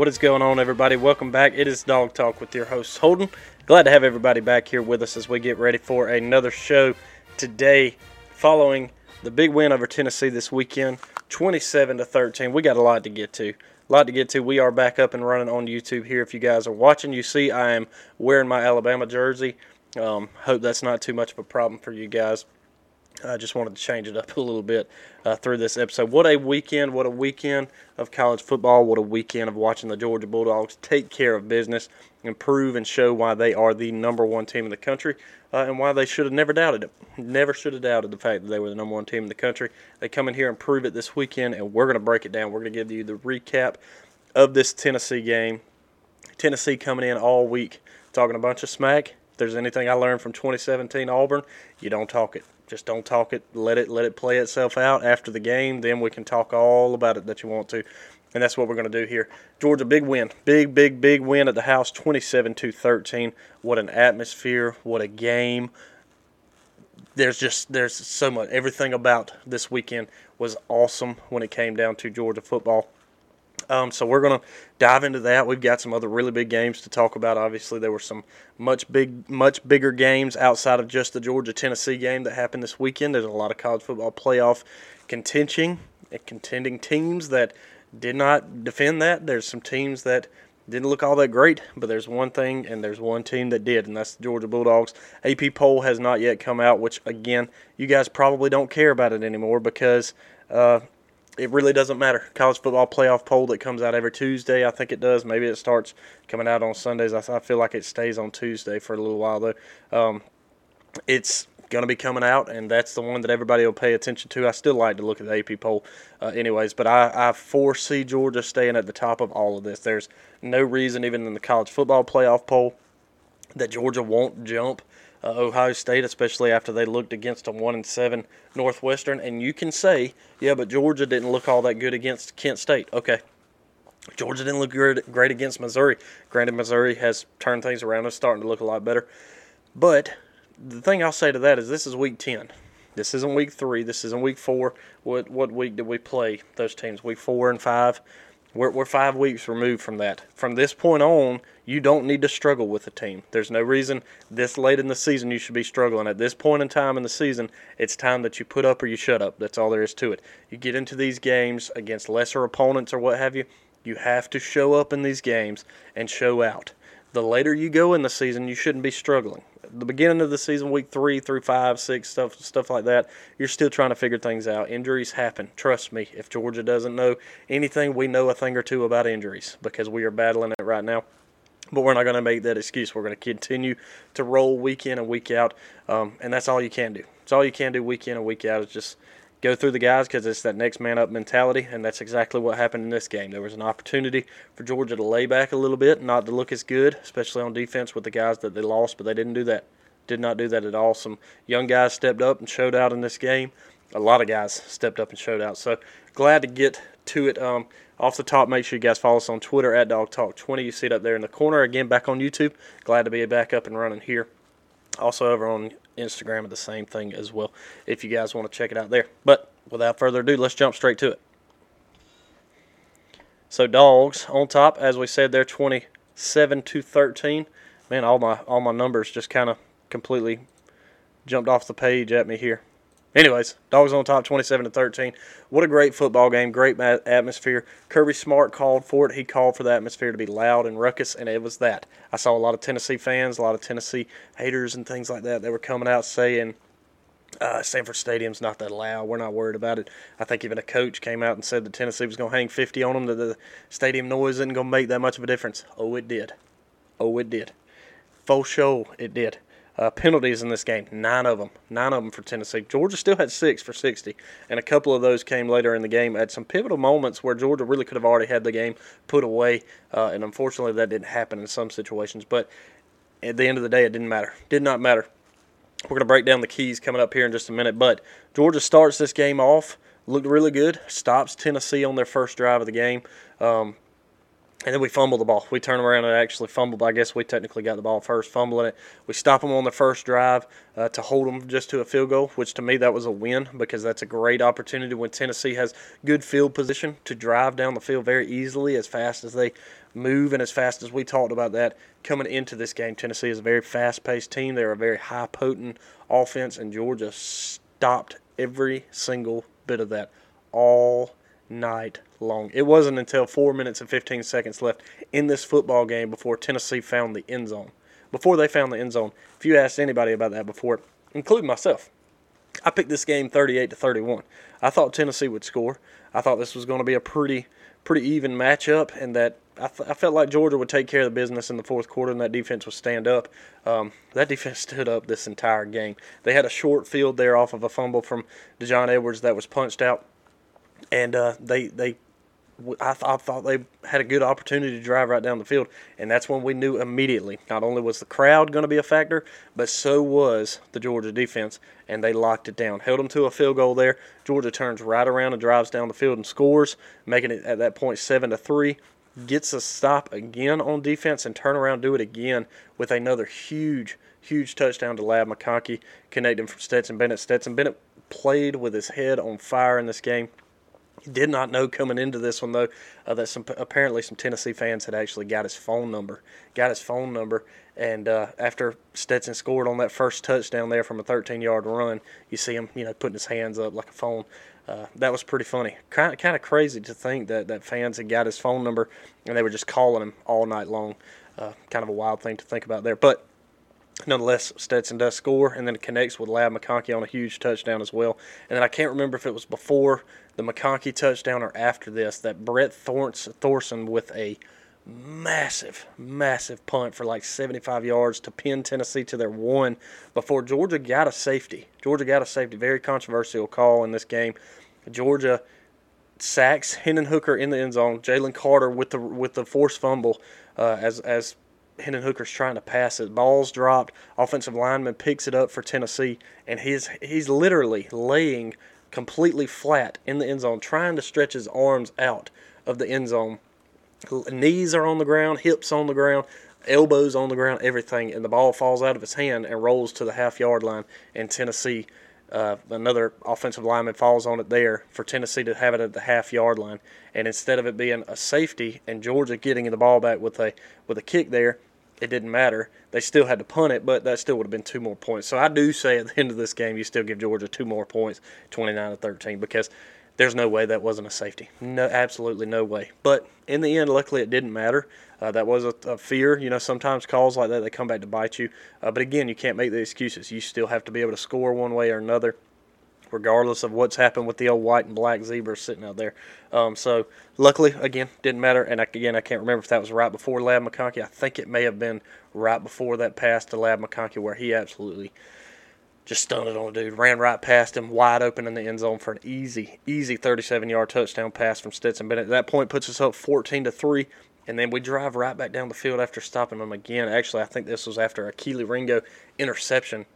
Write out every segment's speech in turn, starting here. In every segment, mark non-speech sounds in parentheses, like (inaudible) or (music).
What is going on, everybody? Welcome back. It is Dawg Talk with your host Holden. Glad to have everybody back here with us as we get ready for another show today, following the big win over Tennessee this weekend, 27 to 13. We got a lot to get to. A lot to get to. We are back up and running on YouTube here. If you guys are watching, you see I am wearing my Alabama jersey. Um, hope that's not too much of a problem for you guys. I just wanted to change it up (laughs) a little bit uh, through this episode. What a weekend! What a weekend of college football! What a weekend of watching the Georgia Bulldogs take care of business, improve, and show why they are the number one team in the country, uh, and why they should have never doubted it. Never should have doubted the fact that they were the number one team in the country. They come in here and prove it this weekend, and we're going to break it down. We're going to give you the recap of this Tennessee game. Tennessee coming in all week talking a bunch of smack. If there's anything I learned from 2017 Auburn, you don't talk it. Just don't talk it. Let it let it play itself out after the game. Then we can talk all about it that you want to. And that's what we're going to do here. Georgia, big win. Big, big, big win at the house, 27 to 13. What an atmosphere. What a game. There's just, there's so much. Everything about this weekend was awesome when it came down to Georgia football. Um, so we're going to dive into that. We've got some other really big games to talk about. Obviously, there were some much big, much bigger games outside of just the Georgia Tennessee game that happened this weekend. There's a lot of college football playoff contention, contending teams that did not defend that. There's some teams that didn't look all that great, but there's one thing and there's one team that did, and that's the Georgia Bulldogs. AP poll has not yet come out, which again, you guys probably don't care about it anymore because uh, it really doesn't matter. College football playoff poll that comes out every Tuesday, I think it does. Maybe it starts coming out on Sundays. I, feel like it stays on Tuesday for a little while though. Um, it's going to be coming out, and that's the one that everybody will pay attention to. I still like to look at the AP poll, uh, anyways, but I, I foresee Georgia staying at the top of all of this. There's no reason, even in the college football playoff poll, that Georgia won't jump uh, Ohio State, especially after they looked against a one and seven Northwestern. And you can say, yeah, but Georgia didn't look all that good against Kent State. Okay, Georgia didn't look great against Missouri. Granted, Missouri has turned things around and starting to look a lot better. But the thing I'll say to that is this is week 10. This isn't week three. This isn't week four. What what week did we play those teams? Week four and five. We're, we're five weeks removed from that. From this point on, you don't need to struggle with a team. There's no reason this late in the season you should be struggling. At this point in time in the season, it's time that you put up or you shut up. That's all there is to it. You get into these games against lesser opponents or what have you, you have to show up in these games and show out. The later you go in the season, you shouldn't be struggling the beginning of the season, week three through five, six, stuff stuff like that, you're still trying to figure things out. Injuries happen. Trust me. If Georgia doesn't know anything, we know a thing or two about injuries because we are battling it right now. But we're not going to make that excuse. We're going to continue to roll week in and week out, um, and that's all you can do. It's all you can do week in and week out is just go through the guys because it's that next man up mentality, and that's exactly what happened in this game. There was an opportunity for Georgia to lay back a little bit, not to look as good, especially on defense with the guys that they lost, but they didn't do that. Did not do that at all. Some young guys stepped up and showed out in this game. A lot of guys stepped up and showed out. So glad to get to it. Um, off the top, make sure you guys follow us on Twitter at Dawg Talk 20. You see it up there in the corner. Again, back on YouTube. Glad to be back up and running here. Also over on Instagram at the same thing as well if you guys want to check it out there. But without further ado, let's jump straight to it. So dogs on top, as we said, they're 27 to 13. Man, all my all my numbers just kind of completely jumped off the page at me here. Anyways, dogs on top 27 to 13. What a great football game, great atmosphere. Kirby Smart called for it. He called for the atmosphere to be loud and ruckus, and it was that. I saw a lot of Tennessee fans, a lot of Tennessee haters, and things like that. They were coming out saying, uh, Sanford Stadium's not that loud. We're not worried about it. I think even a coach came out and said that Tennessee was going to hang 50 on them, that the stadium noise isn't going to make that much of a difference. Oh, it did. Oh, it did. Full show, it did. Uh, penalties in this game, nine of them, nine of them for Tennessee. Georgia still had six for 60, and a couple of those came later in the game at some pivotal moments where Georgia really could have already had the game put away, uh, and unfortunately that didn't happen in some situations. But at the end of the day, it didn't matter. Did not matter. We're going to break down the keys coming up here in just a minute, but Georgia starts this game off, looked really good, stops Tennessee on their first drive of the game. Um, And then we fumble the ball. We turn around and actually fumble. I guess we technically got the ball first, fumbling it. We stop them on the first drive uh, to hold them just to a field goal, which to me that was a win because that's a great opportunity when Tennessee has good field position to drive down the field very easily as fast as they move and as fast as we talked about that coming into this game. Tennessee is a very fast-paced team. They're a very high-potent offense, and Georgia stopped every single bit of that all night long. It wasn't until four minutes and 15 seconds left in this football game before Tennessee found the end zone. Before they found the end zone, if you asked anybody about that before, including myself, I picked this game 38 to 31. I thought Tennessee would score. I thought this was going to be a pretty pretty even matchup, and that I, th- I, felt like Georgia would take care of the business in the fourth quarter, and that defense would stand up. Um, that defense (laughs) stood up this entire game. They had a short field there off of a fumble from Daijun Edwards that was punched out, and uh, they they I, th- I, thought they had a good opportunity to drive right down the field, and that's when we knew immediately. Not only was the crowd going to be a factor, but so was the Georgia defense, and they locked it down, held them to a field goal there. Georgia turns right around and drives down the field and scores, making it at that point seven to three. Gets a stop again on defense and turn around, do it again with another huge, huge touchdown to Ladd McConkey, connecting from Stetson Bennett. Stetson Bennett played with his head on fire in this game did not know coming into this one though uh, that some apparently some Tennessee fans had actually got his phone number, got his phone number, and uh, after Stetson scored on that first touchdown there from a 13-yard run, you see him, you know, putting his hands up like a phone. Uh, that was pretty funny. Kind kind of crazy to think that that fans had got his phone number and they were just calling him all night long. Uh, kind of a wild thing to think about there, but nonetheless, Stetson does score and then it connects with Ladd McConkey on a huge touchdown as well. And then I can't remember if it was before the McConkey touchdown or after this that Brett Thorson with a massive, massive punt for like 75 yards to pin Tennessee to their one before Georgia got a safety. Georgia got a safety. Very controversial call in this game. Georgia sacks Hendon Hooker in the end zone. Jalen Carter with the with the forced fumble uh, as as Hendon Hooker's trying to pass it. Ball's dropped. Offensive lineman picks it up for Tennessee, and he's he's literally laying completely flat in the end zone, trying to stretch his arms out of the end zone. Knees are on the ground, hips on the ground, elbows on the ground, everything, and the ball falls out of his hand and rolls to the half yard line. And Tennessee, uh, another offensive lineman falls on it there for Tennessee to have it at the half yard line. And instead of it being a safety and Georgia getting the ball back with a with a kick there, it didn't matter. They still had to punt it, but that still would have been two more points. So I do say at the (laughs) end of this game, you still give Georgia two more points, 29 to 13, because there's no way that wasn't a safety. No, absolutely no way. But in the end, luckily, it didn't matter. Uh, that was a, a, fear. You know, sometimes calls like that they come back to bite you. Uh, but again, you can't make the excuses. You still have to be able to score one way or another regardless of what's happened with the old white and black zebras sitting out there. Um, so luckily, again, didn't matter. And again, I can't remember if that was right before Ladd McConkey. I think it may have been right before that pass to Ladd McConkey where he absolutely just stunned it on a dude. Ran right past him, wide open in the end zone for an easy, easy 37-yard touchdown pass from Stetson Bennett. At that point, puts us up 14 to three. And then we drive right back down the field after stopping them again. Actually, I think this was after a Kelee Ringo interception.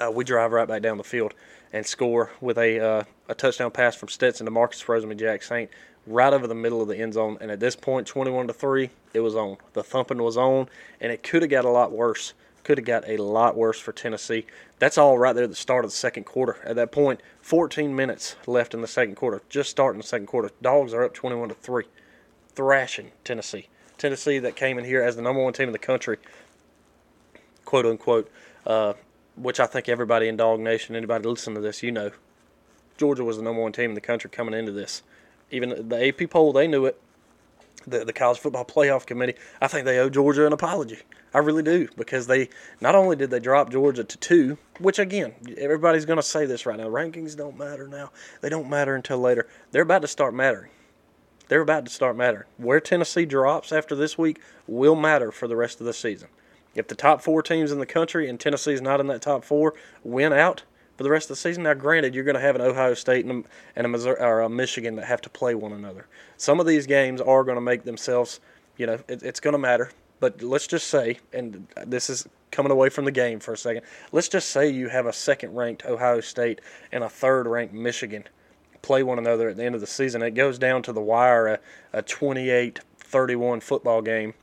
Uh, we drive right back down the field and score with a uh, a touchdown pass from Stetson to Marcus Rosemy-Jacksaint right over the middle of the end zone. And at this point, 21 to three, it was on. The thumping was on, and it could have got a lot worse. Could have got a lot worse for Tennessee. That's all right there at the start of the second quarter. At that point, 14 minutes left in the second quarter. Just starting the second quarter. Dogs are up 21 to three, thrashing Tennessee. Tennessee that came in here as the number one team in the country, quote unquote, uh, which I think everybody in Dog Nation, anybody listening to this, you know, Georgia was the number one team in the country coming into this. Even the AP poll, they knew it. The, the college football playoff committee, I think they owe Georgia an apology. I really do because they not only did they drop Georgia to two, which again everybody's going to say this right now. Rankings don't matter now; they don't matter until later. They're about to start mattering. They're about to start mattering. Where Tennessee drops after this week will matter for the rest of the season. If the top four teams in the country and Tennessee's not in that top four win out for the rest of the season, now granted you're going to have an Ohio State and a, and a Missouri or a Michigan that have to play one another. Some of these games are going to make themselves, you know, it, it's going to matter. But let's just say, and this is coming away from the game for a second. Let's just say you have a second-ranked Ohio State and a third-ranked Michigan play one another at the end of the season. It goes down to the wire a, a 28 31 football game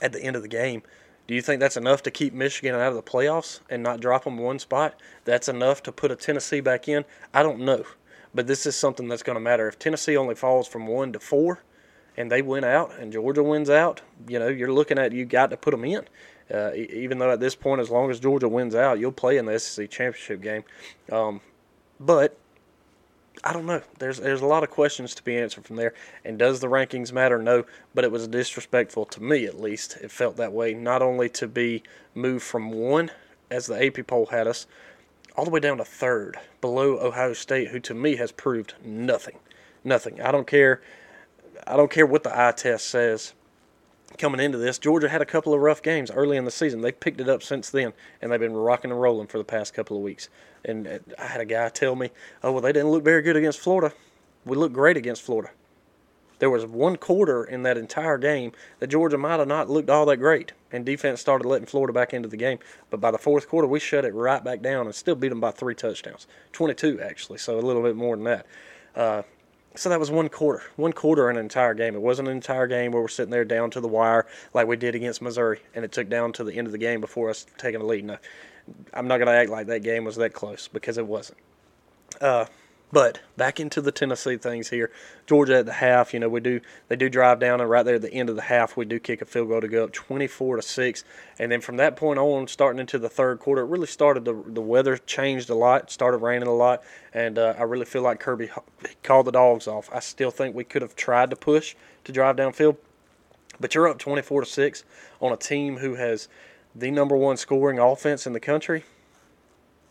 at the end of the game. Do you think that's enough to keep Michigan out of the playoffs and not drop them one spot? That's enough to put a Tennessee back in? I don't know. But this is something that's going to matter. If Tennessee only falls from one to four and they win out and Georgia wins out, you know, you're looking at you got to put them in. Uh, even though at this point, as long as Georgia wins out, you'll play in the SEC championship game. Um, but I don't know. There's there's a lot of questions to be answered from there. And does the rankings matter? No, but it was disrespectful to me at least. It felt that way. Not only to be moved from one, as the AP poll had us, all the way down to third, below Ohio State, who to me has proved nothing, nothing. I don't care. I don't care what the eye test says coming into this, Georgia had a couple of rough games early in the season. They picked it up since then, and they've been rocking and rolling for the past couple of weeks. And uh, I had a guy tell me, "Oh, well, they didn't look very good against Florida. We looked great against Florida." There was one quarter in that entire game that Georgia might have not looked all that great, and defense started letting Florida back into the game. But by the fourth quarter, we shut it right back down and still beat them by three touchdowns, 22 actually, so a little bit more than that. Uh, so that was one quarter, one quarter in an entire game. It wasn't an entire game where we're sitting there down to the wire like we did against Missouri, and it took down to the end of the game before us taking a lead. No, I'm not going to act like that game was that close because it wasn't. Uh, but back into the Tennessee things here. Georgia at the half, you know, we do they do drive down and right there at the end of the half we do kick a field goal to go up 24 to 6. And then from that point on starting into the third quarter, it really started the the weather changed a lot, started raining a lot, and uh, I really feel like Kirby called the dogs off. I still think we could have tried to push to drive downfield. But you're up 24 to 6 on a team who has the number 1 scoring offense in the country.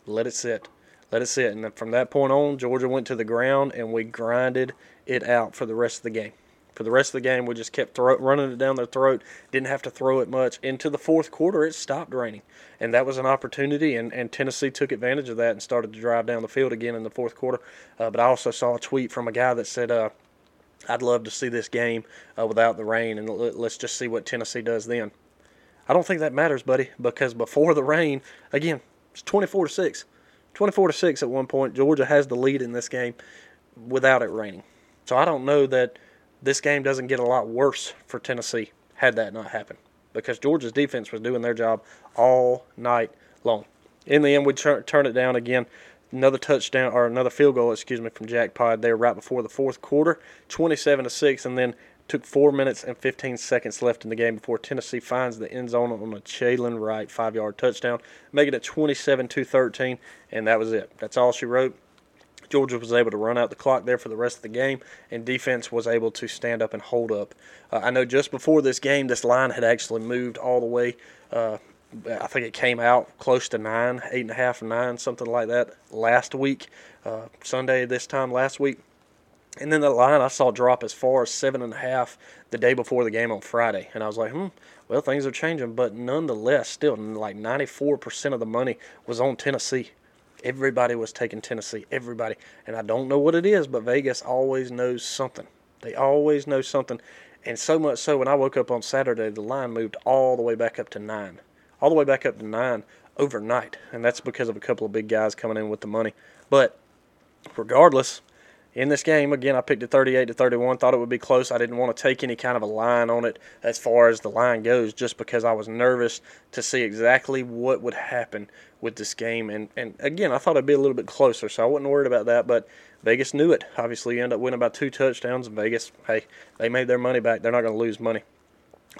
Let it sit let it sit. And from that point on, Georgia went to the ground and we grinded it out for the rest of the game. For the rest of the game, we just kept running it down their throat. Didn't have to throw it much. Into the fourth quarter, it stopped raining, and that was an opportunity. And, and Tennessee took advantage of that and started to drive down the field again in the fourth quarter. Uh, but I also saw a tweet from a guy that said, uh, "I'd love to see this game uh, without the rain, and let's just see what Tennessee does then." I don't think that matters, buddy, because before the rain, again, it's 24 to six. 24 to 6 at one point. Georgia has the lead in this game without it raining. So I don't know that this game doesn't get a lot worse for Tennessee had that not happened because Georgia's defense was doing their job all night long. In the end, we turn, turn it down again. Another touchdown or another field goal, excuse me, from Jack Pod there right before the fourth quarter, 27 to six, and then Took four minutes and 15 seconds left in the game before Tennessee finds the end zone on a Jaylen Wright five yard touchdown, making it 27 13, and that was it. That's all she wrote. Georgia was able to run out the clock there for the rest of the game, and defense was able to stand up and hold up. Uh, I know just before this game, this line had actually moved all the way. Uh, I think it came out close to nine, eight and a half, nine, something like that last week, uh, Sunday this time last week. And then the line I saw drop as far as seven and a half the day before the game on Friday. And I was like, hmm, well, things are changing. But nonetheless, still, like 94% of the money was on Tennessee. Everybody was taking Tennessee. Everybody. And I don't know what it is, but Vegas always knows something. They always know something. And so much so, when I woke up on Saturday, the line moved all the way back up to nine. All the way back up to nine overnight. And that's because of a couple of big guys coming in with the money. But regardless, in this game. Again, I picked it 38 to 31. Thought it would be close. I didn't want to take any kind of a line on it as far as the line goes, just because I was nervous to see exactly what would happen with this game. And and again, I thought it'd be a little bit closer, so I wasn't worried about that. But Vegas knew it. Obviously, you end up winning by two touchdowns. And Vegas, hey, they made their money back. They're not going to lose money.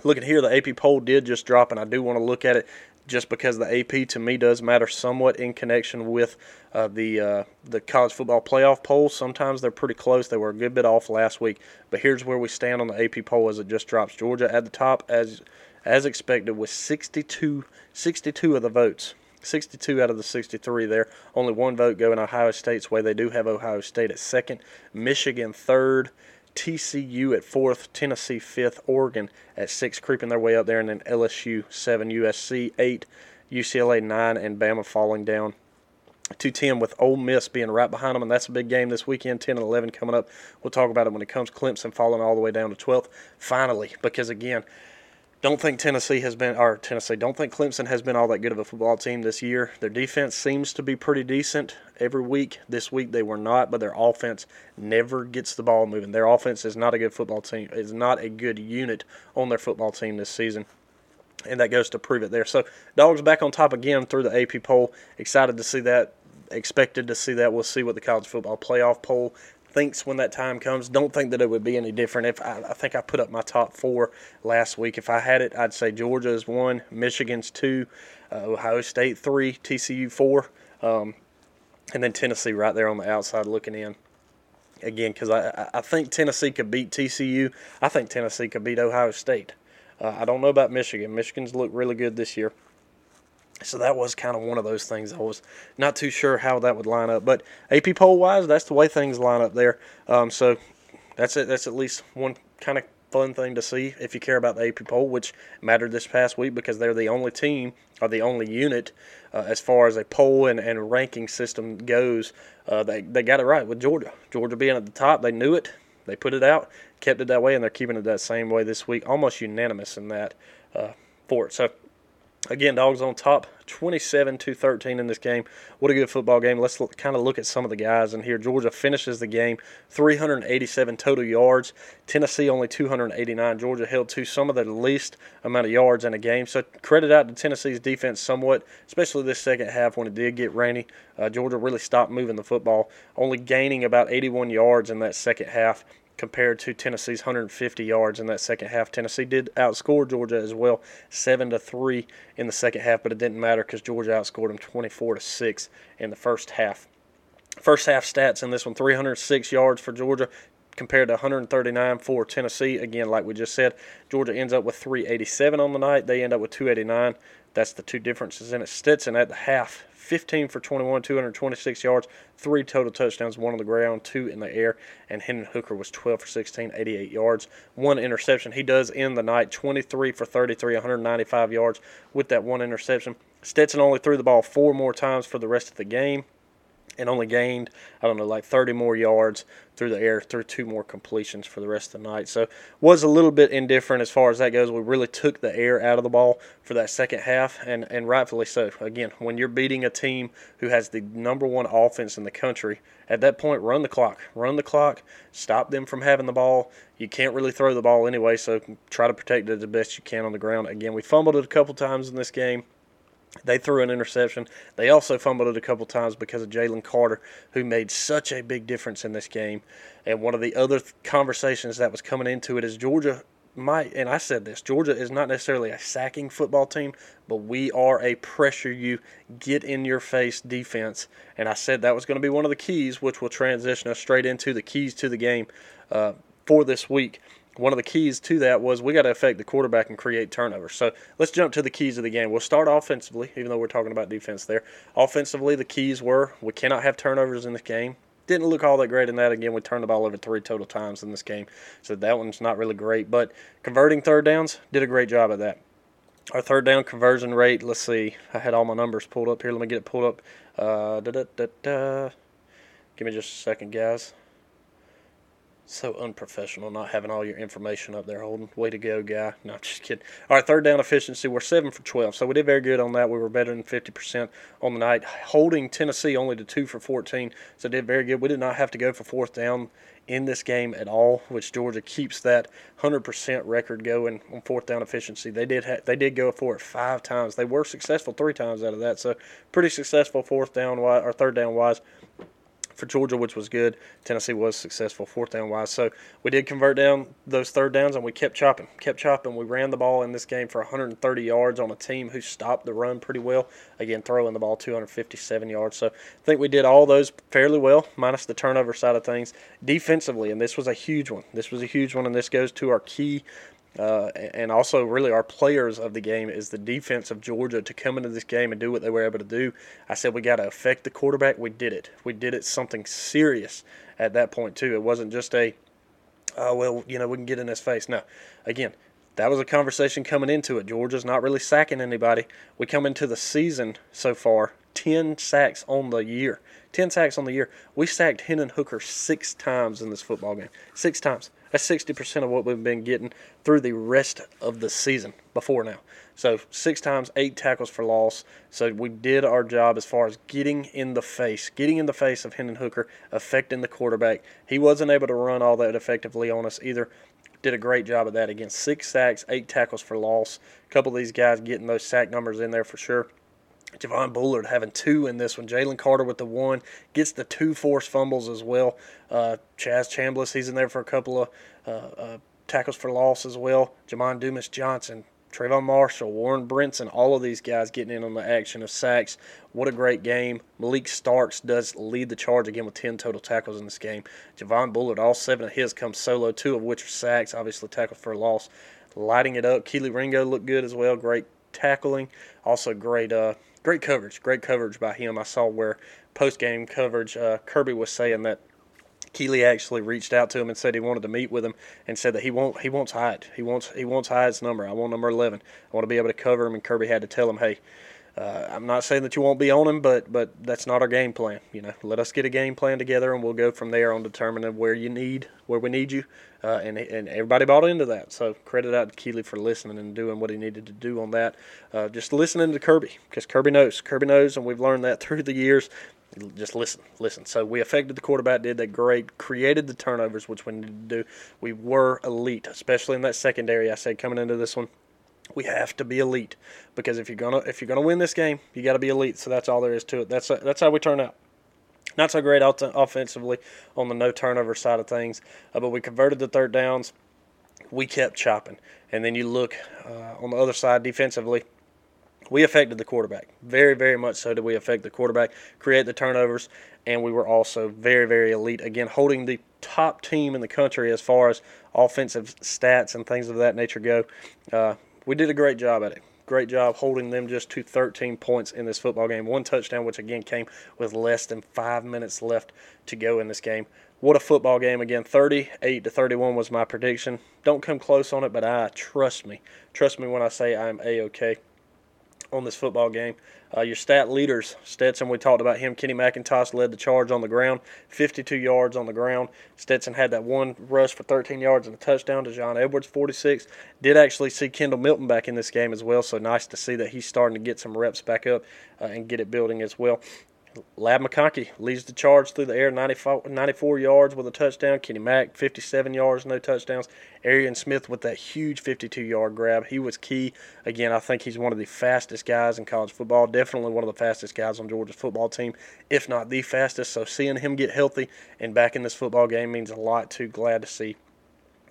Looking here, the AP poll did just drop, and I do want to look at it just because the AP to me does matter somewhat in connection with uh, the uh, the college football playoff polls. Sometimes they're pretty close. They were a good bit off last week, but here's where we stand on the AP poll as it just drops. Georgia at the top as as expected with 62, 62 of the votes. 62 out of the 63 there. Only one vote going Ohio State's way. They do have Ohio State at second, Michigan third, TCU at fourth, Tennessee fifth, Oregon at six, creeping their way up there, and then LSU seven, USC eight, UCLA nine, and Bama falling down to 10 with Ole Miss being right behind them, and that's a big game this weekend, 10 and 11 coming up. We'll talk about it when it comes. Clemson falling all the way down to 12th, finally, because again, Don't think Tennessee has been, or Tennessee, don't think Clemson has been all that good of a football team this year. Their defense seems to be pretty decent every week. This week they were not, but their offense never gets the ball moving. Their offense is not a good football team, is not a good unit on their football team this season and that goes to prove it there. So dogs back on top again through the AP poll. Excited to see that. Expected to see that. We'll see what the college football playoff poll thinks when that time comes. Don't think that it would be any different. If I, I think I put up my top four last week. If I had it, I'd say Georgia is one, Michigan's two, uh, Ohio State three, TCU four, um, and then Tennessee right there on the outside looking in again because I, I think Tennessee could beat TCU. I think Tennessee could beat Ohio State. Uh, I don't know about Michigan. Michigan's looked really good this year. So that was kind of one of those things. I was not too sure how that would line up, but AP poll wise, that's the way things line up there. Um, so that's it. That's at least one kind of fun thing to see if you care about the AP poll, which mattered this past week because they're the only team or the only unit uh, as far as a poll and, and ranking system goes. Uh, they they got it right with Georgia. Georgia being at the top, they knew it. They put it out kept it that way, and they're keeping it that same way this week. Almost unanimous in that uh, for it. So again, dogs on top, 27 to 13 in this game. What a good football game. Let's look, kind of look at some of the guys in here. Georgia finishes the game 387 total yards. Tennessee only 289. Georgia held to some of the least amount of yards in a game. So credit out to Tennessee's defense somewhat, especially this second half when it did get rainy. Uh, Georgia really stopped moving the football, only gaining about 81 yards in that second half compared to Tennessee's 150 yards in that second half. Tennessee did outscore Georgia as well, seven to three in the second half, but it didn't matter because Georgia outscored them 24 to six in the first half. First half stats in this one: 306 yards for Georgia, compared to 139 for Tennessee. Again, like we just said, Georgia ends up with 387 on the night. They end up with 289. That's the two differences in it. Stetson at the half 15 for 21, 226 yards, three total touchdowns, one on the ground, two in the air, and Hendon Hooker was 12 for 16, 88 yards, one interception. He does end the night 23 for 33, 195 yards with that one interception. Stetson only threw the ball four more times for the rest of the game and only gained, I don't know, like 30 more yards through the air, through two more completions for the rest of the night. So was a little bit indifferent as far as that goes. We really took the air out of the ball for that second half, and, and rightfully so. Again, when you're beating a team who has the number one offense in the country, at that point, run the clock. Run the clock. Stop them from having the ball. You can't really throw the ball anyway, so try to protect it the best you can on the ground. Again, we fumbled it a couple times in this game. They threw an interception. They also fumbled it a couple times because of Jalen Carter, who made such a big difference in this game. And one of the other conversations that was coming into it is Georgia might, and I said this, Georgia is not necessarily a sacking football team, but we are a pressure you, get in your face defense. And I said that was going to be one of the keys, which will transition us straight into the keys to the game uh, for this week one of the keys to that was we got to affect the quarterback and create turnovers. So let's jump to the keys of the game. We'll start offensively, even though we're talking about defense there. Offensively, the keys were we cannot have turnovers in this game. Didn't look all that great in that. Again, we turned the ball over three total times in this game, so that one's not really great. But converting third downs, did a great job at that. Our third down conversion rate, let's see. I had all my numbers pulled up here. Let me get it pulled up. Uh. Give me just a second, guys. So unprofessional, not having all your information up there, Holden. Way to go, guy. No, just kidding. All right, third down efficiency. We're 7 for 12. So we did very good on that. We were better than 50% on the night. Holding Tennessee only to 2 for 14. So did very good. We did not have to go for fourth down in this game at all, which Georgia keeps that 100% record going on fourth down efficiency. They did ha- they did go for it five times. They were successful three times out of that, so pretty successful fourth down wise or third down wise for Georgia, which was good. Tennessee was successful fourth down wise. So we did convert down those third downs and we kept chopping, kept chopping. We ran the ball in this game for 130 yards on a team who stopped the run pretty well. Again, throwing the ball 257 yards. So I think we did all those fairly well, minus the turnover side of things. Defensively, and this was a huge one. This was a huge one, and this goes to our key uh, and also really our players of the game is the defense of Georgia to come into this game and do what they were able to do. I said we got to affect the quarterback. We did it. We did it something serious at that point too. It wasn't just a, oh well, you know we can get in his face. No, again, that was a conversation coming into it. Georgia's not really sacking anybody. We come into the season so far 10 sacks on the year. 10 sacks on the year. We sacked Hendon Hooker six times in this football game. Six times. That's 60% of what we've been getting through the rest of the season before now. So six times, eight tackles for loss. So we did our job as far as getting in the face, getting in the face of Hendon Hooker, affecting the quarterback. He wasn't able to run all that effectively on us either. Did a great job of that against Six sacks, eight tackles for loss. A couple of these guys getting those sack numbers in there for sure. Javon Bullard having two in this one. Jalen Carter with the one gets the two forced fumbles as well. Uh, Chaz Chambliss, he's in there for a couple of uh, uh, tackles for loss as well. Jamon Dumas Johnson, Trayvon Marshall, Warren Brinson, all of these guys getting in on the action of sacks. What a great game. Malaki Starks does lead the charge again with 10 total tackles in this game. Javon Bullard, all seven of his come solo, two of which are sacks, obviously tackles for loss. Lighting it up. Kelee Ringo looked good as well. Great tackling. Also great uh, great coverage. Great coverage by him. I saw where post game coverage, uh, Kirby was saying that Kelee actually reached out to him and said he wanted to meet with him and said that he won't he wants Hyatt. He wants he wants Hyatt's number. I want number eleven. I want to be able to cover him. And Kirby had to tell him, hey, uh, I'm not saying that you won't be on him, but but that's not our game plan. You know, let us get a game plan together, and we'll go from there on determining where you need where we need you. Uh, and and everybody bought into that. So credit out to Kelee for listening and doing what he needed to do on that. Uh, just listening to Kirby because Kirby knows. Kirby knows, and we've learned that (laughs) through the years. Just listen, listen. So we affected the quarterback, did that great, created the turnovers, which we needed to do. We were elite, especially in that secondary. I said coming into this one we have to be elite because if you're gonna if you're gonna win this game, you got to be elite. So that's all there is to it. That's that's how we turn out. Not so great offensively on the no turnover side of things, uh, but we converted the third downs. We kept chopping, and then you look uh, on the other side defensively. We affected the quarterback very, very much. So did we affect the quarterback, create the turnovers, and we were also very, very elite. Again, holding the top team in the country as far as offensive stats and things of that nature go. Uh, we did a great job at it. Great job holding them just to 13 points in this football game. One touchdown, which again came with less than five minutes left to go in this game. What a football game again. 38 to 31 was my prediction. Don't come close on it, but I trust me. Trust me when I say I'm a okay on this football game. Uh, your stat leaders, Stetson, we talked about him. Kenny McIntosh led the charge on the ground, 52 yards on the ground. Stetson had that one rush for 13 yards and a touchdown Daijun Edwards, 46. Did actually see Kendall Milton back in this game as well, so nice to see that he's starting to get some reps back up uh, and get it building as well. Ladd McConkey leads the charge through the air, 94, 94 yards with a touchdown. Kenny Mack, 57 yards, no touchdowns. Arian Smith with that huge 52 yard grab. He was key. Again, I think he's one of the fastest guys in college football. Definitely one of the fastest guys on Georgia's football team, if not the fastest. So seeing him get healthy and back in this football game means a lot, too. Glad to see.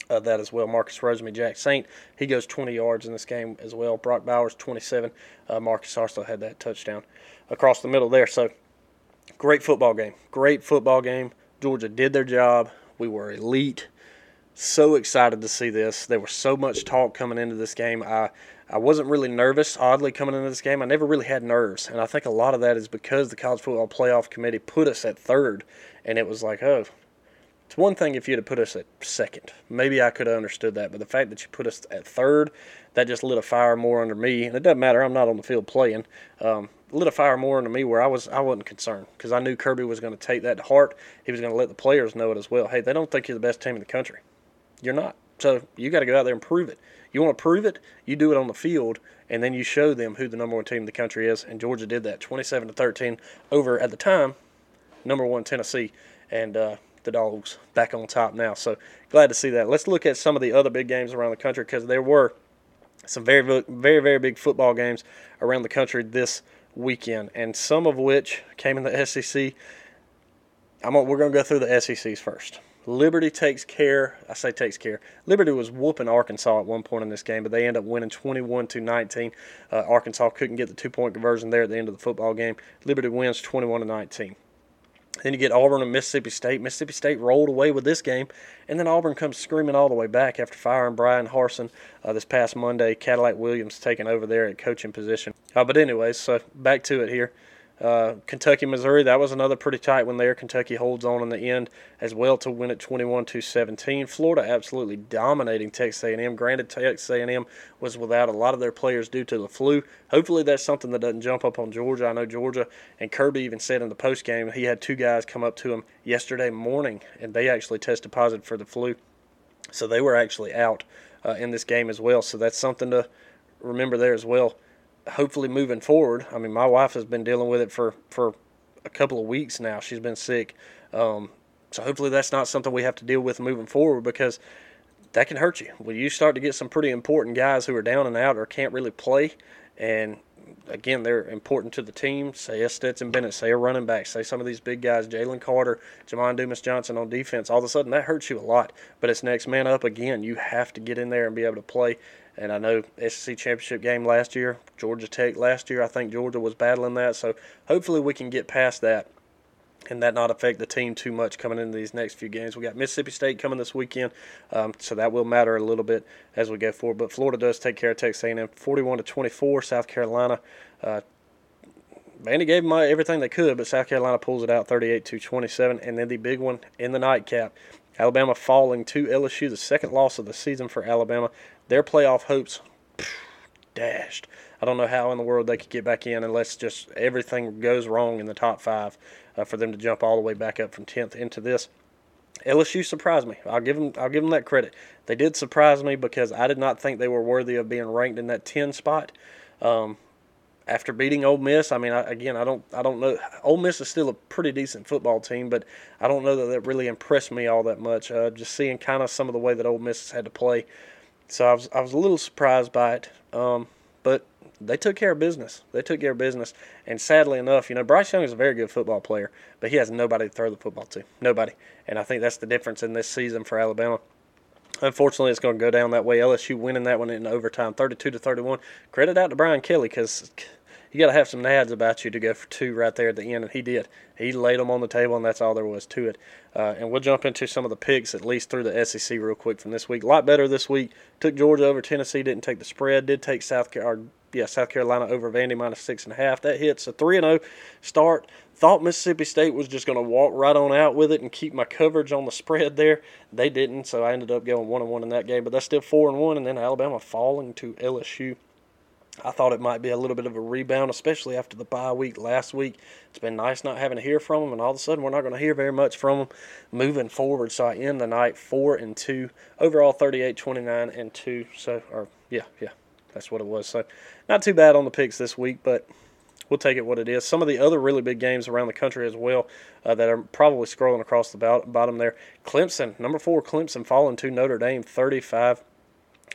Uh, that as well. Marcus Rosemy-Jacksaint, he goes 20 yards in this game as well. Brock Bowers, 27. Uh, Marcus also had that touchdown across the middle there. So Great football game. Great football game. Georgia did their job. We were elite. So excited to see this. There was so much talk coming into this game. I I wasn't really nervous, oddly, coming into this game. I never really had nerves. And I think a lot of that is because the College Football Playoff Committee put us at third. And it was like, oh, it's one thing if you'd have put us at second. Maybe I could have understood that. But the fact that you put us at third, that just lit a fire more under me. And it doesn't matter. I'm not on the field playing. Um, lit a fire more into me where I was I wasn't concerned because I knew Kirby was going to take that to heart. He was going to let the players know it as well. Hey, they don't think you're the best team in the country. You're not. So you got to go out there and prove it. You want to prove it? You do it on the field, and then you show them who the number one team in the country is. And Georgia did that, 27 to 13, over at the time number one Tennessee, and uh, the Dogs back on top now. So glad to see that. Let's look at some of the other big games around the country because there were some very, very, very big football games around the country this weekend, and some of which came in the SEC. I'm we're going to go through the SECs first. Liberty takes care. I say takes care. Liberty was whooping Arkansas at one point in this game, but they end up winning 21 to 19. Uh, Arkansas couldn't get the two point conversion there at the end of the football game. Liberty wins 21 to 19. Then you get Auburn and Mississippi State. Mississippi State rolled away with this game, and then Auburn comes screaming all the way back after firing Bryan Harsin uh, this past Monday. Cadillac Williams taking over there at coaching position. Uh, but anyways, so back to it here. Uh, Kentucky, Missouri, that was another pretty tight one there. Kentucky holds on in the end as well to win it 21 to 17. Florida absolutely dominating Texas A&M. Granted, Texas A&M was without a lot of their players due to the flu. Hopefully, that's something that doesn't jump up on Georgia. I know Georgia and Kirby even said in the post game he had two guys come up to him yesterday morning and they actually tested positive for the flu. So they were actually out uh, in this game as well. So that's something to remember there as well. Hopefully, moving forward, I mean, my wife has been dealing with it for, for a couple of weeks now. She's been sick. Um, so hopefully, that's not something we have to deal with moving forward because that can hurt you. When you start to get some pretty important guys who are down and out or can't really play, and again, they're important to the team. Say a Stetson Bennett, say a running back, say some of these big guys, Jalen Carter, Jamon Dumas Johnson on defense. All of a sudden, that hurts you a lot. But it's next man up again. You have to get in there and be able to play. And I know SEC championship game last year, Georgia Tech last year. I think Georgia was battling that. So hopefully we can get past that and that not affect the team too much coming into these next few games. We got Mississippi State coming this weekend, um, so that will matter a little bit as we go forward. But Florida does take care of Texas A&M, 41 to 24. South Carolina, uh, Vandy gave them everything they could, but South Carolina pulls it out 38 to 27. And then the big one in the nightcap, Alabama falling to LSU, the second loss of the season for Alabama. Their playoff hopes dashed. I don't know how in the world they could get back in unless just everything goes wrong in the top five uh, for them to jump all the way back up from 10th into this. LSU surprised me. I'll give them. I'll give them that credit. They did surprise me because I did not think they were worthy of being ranked in that 10 spot. Um, after beating Ole Miss, I mean, I, again, I don't, I don't know. Ole Miss is still a pretty decent football team, but I don't know that that really impressed me all that much. Uh, just seeing kind of some of the way that Ole Miss has had to play, so I was, I was a little surprised by it. Um, but they took care of business. They took care of business. And sadly enough, you know, Bryce Young is a very good football player, but he has nobody to throw the football to. Nobody. And I think that's the difference in this season for Alabama. Unfortunately, it's going to go down that way. LSU winning that one in overtime, 32 to 31. Credit out to Brian Kelly because you got to have some nads about you to go for two right there at the end, and he did. He laid them on the table, and that's all there was to it. Uh, and we'll jump into some of the picks at least through the SEC real quick from this week. A lot better this week. Took Georgia over Tennessee, didn't take the spread. Did take South Carolina yeah, South Carolina over Vandy minus six and a half. That hits a three and zero oh start. Thought Mississippi State was just going to walk right on out with it and keep my coverage on the spread there. They didn't, so I ended up going one and one in that game. But that's still four and one, and then Alabama falling to LSU. I thought it might be a little bit of a rebound, especially after the bye week last week. It's been nice not having to hear from them, and all of a sudden we're not going to hear very much from them moving forward. So I end the night four and two, overall 38, 29 and two. So, or yeah, yeah, that's what it was. So, not too bad on the picks this week, but we'll take it what it is. Some of the other really big games around the country as well uh, that are probably scrolling across the bottom there. Clemson, number four, Clemson falling to Notre Dame, 35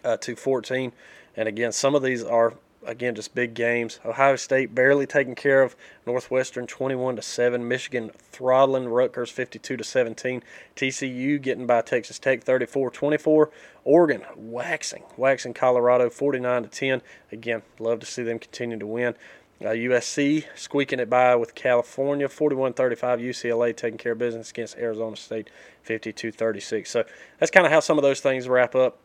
uh, to 14. And again, some of these are again just big games. Ohio State barely taking care of Northwestern 21 to 7, Michigan throttling Rutgers 52 to 17, TCU getting by Texas Tech 34-24, Oregon waxing waxing Colorado 49 to 10. Again, love to see them continue to win. Uh, USC squeaking it by with California 41-35. UCLA taking care of business against Arizona State 52-36. So that's kind of how some of those things wrap up.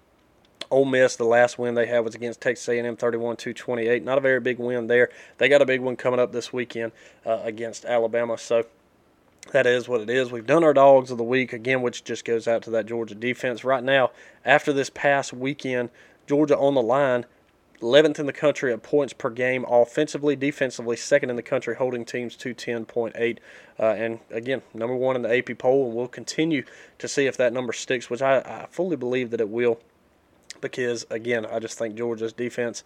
Ole Miss, the last win they had was against Texas A&M 31-28. Not a very big win there. They got a big one coming up this weekend uh, against Alabama. So that is what it is. We've done our dogs of the week again, which just goes out to that Georgia defense. Right now, after this past weekend, Georgia on the line, 11th in the country at points per game, offensively, defensively, second in the country, holding teams to 10.8. Uh, and again, number one in the AP poll, and we'll continue to see if that number sticks, which I, I fully believe that it will because again, I just think Georgia's defense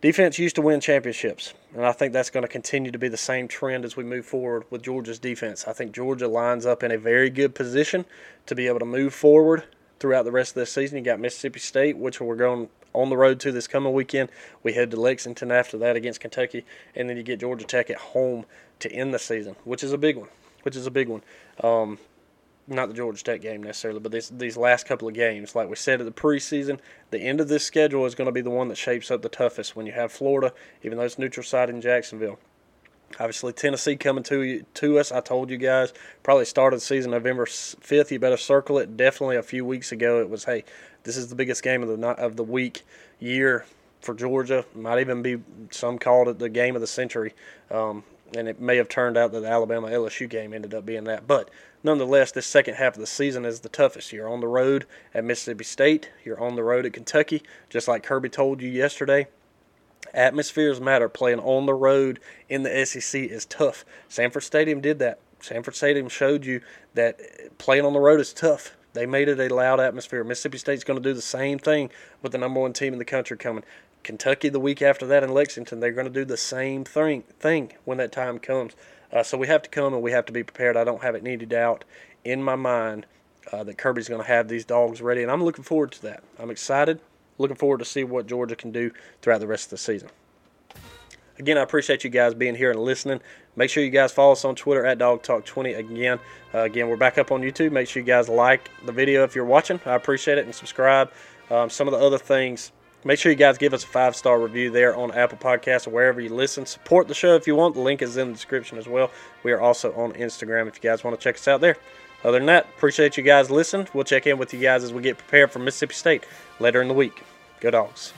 defense used to win championships, and I think that's going to continue to be the same trend as we move forward with Georgia's defense. I think Georgia lines up in a very good position to be able to move forward throughout the rest of this season. You got Mississippi State, which we're going on the road to this coming weekend. We head to Lexington after that against Kentucky, and then you get Georgia Tech at home to end the season, which is a big one. Which is a big one. Um, not the Georgia Tech game necessarily, but this, these last couple of games, like we said at the preseason, the end of this schedule is going to be the one that shapes up the toughest. When you have Florida, even though it's neutral site in Jacksonville, obviously Tennessee coming to you, to us. I told you guys probably started the season November fifth. You better circle it. Definitely a few weeks ago, it was hey, this is the biggest game of the night of the week, year for Georgia. Might even be some called it the game of the century. Um, and it may have turned out that the Alabama LSU game ended up being that. But nonetheless, this second half of the season is the toughest. You're on the road at Mississippi State, you're on the road at Kentucky, just like Kirby told you yesterday. Atmospheres matter. Playing on the road in the SEC is tough. Sanford Stadium did that. Sanford Stadium showed you that playing on the road is tough. They made it a loud atmosphere. Mississippi State's going to do the same thing with the number one team in the country coming. Kentucky the week after that in Lexington, they're going to do the same thing thing when that time comes. Uh, so we have to come and we have to be prepared. I don't have it any doubt in my mind uh, that Kirby's going to have these dogs ready, and I'm looking forward to that. I'm excited. Looking forward to see what Georgia can do throughout the rest of the season. Again, I appreciate you guys being here and listening. Make sure you guys follow us on Twitter at Dawg Talk 20 Again, uh, again, we're back up on YouTube. Make sure you guys like the video if you're watching. I appreciate it and subscribe. Um, some of the other things, make sure you guys give us a five star review there on Apple Podcasts or wherever you listen. Support the show if you want. The link is in the description as well. We are also on Instagram if you guys want to check us out there. Other than that, appreciate you guys listening. We'll check in with you guys as we get prepared for Mississippi State later in the week. Go Dawgs.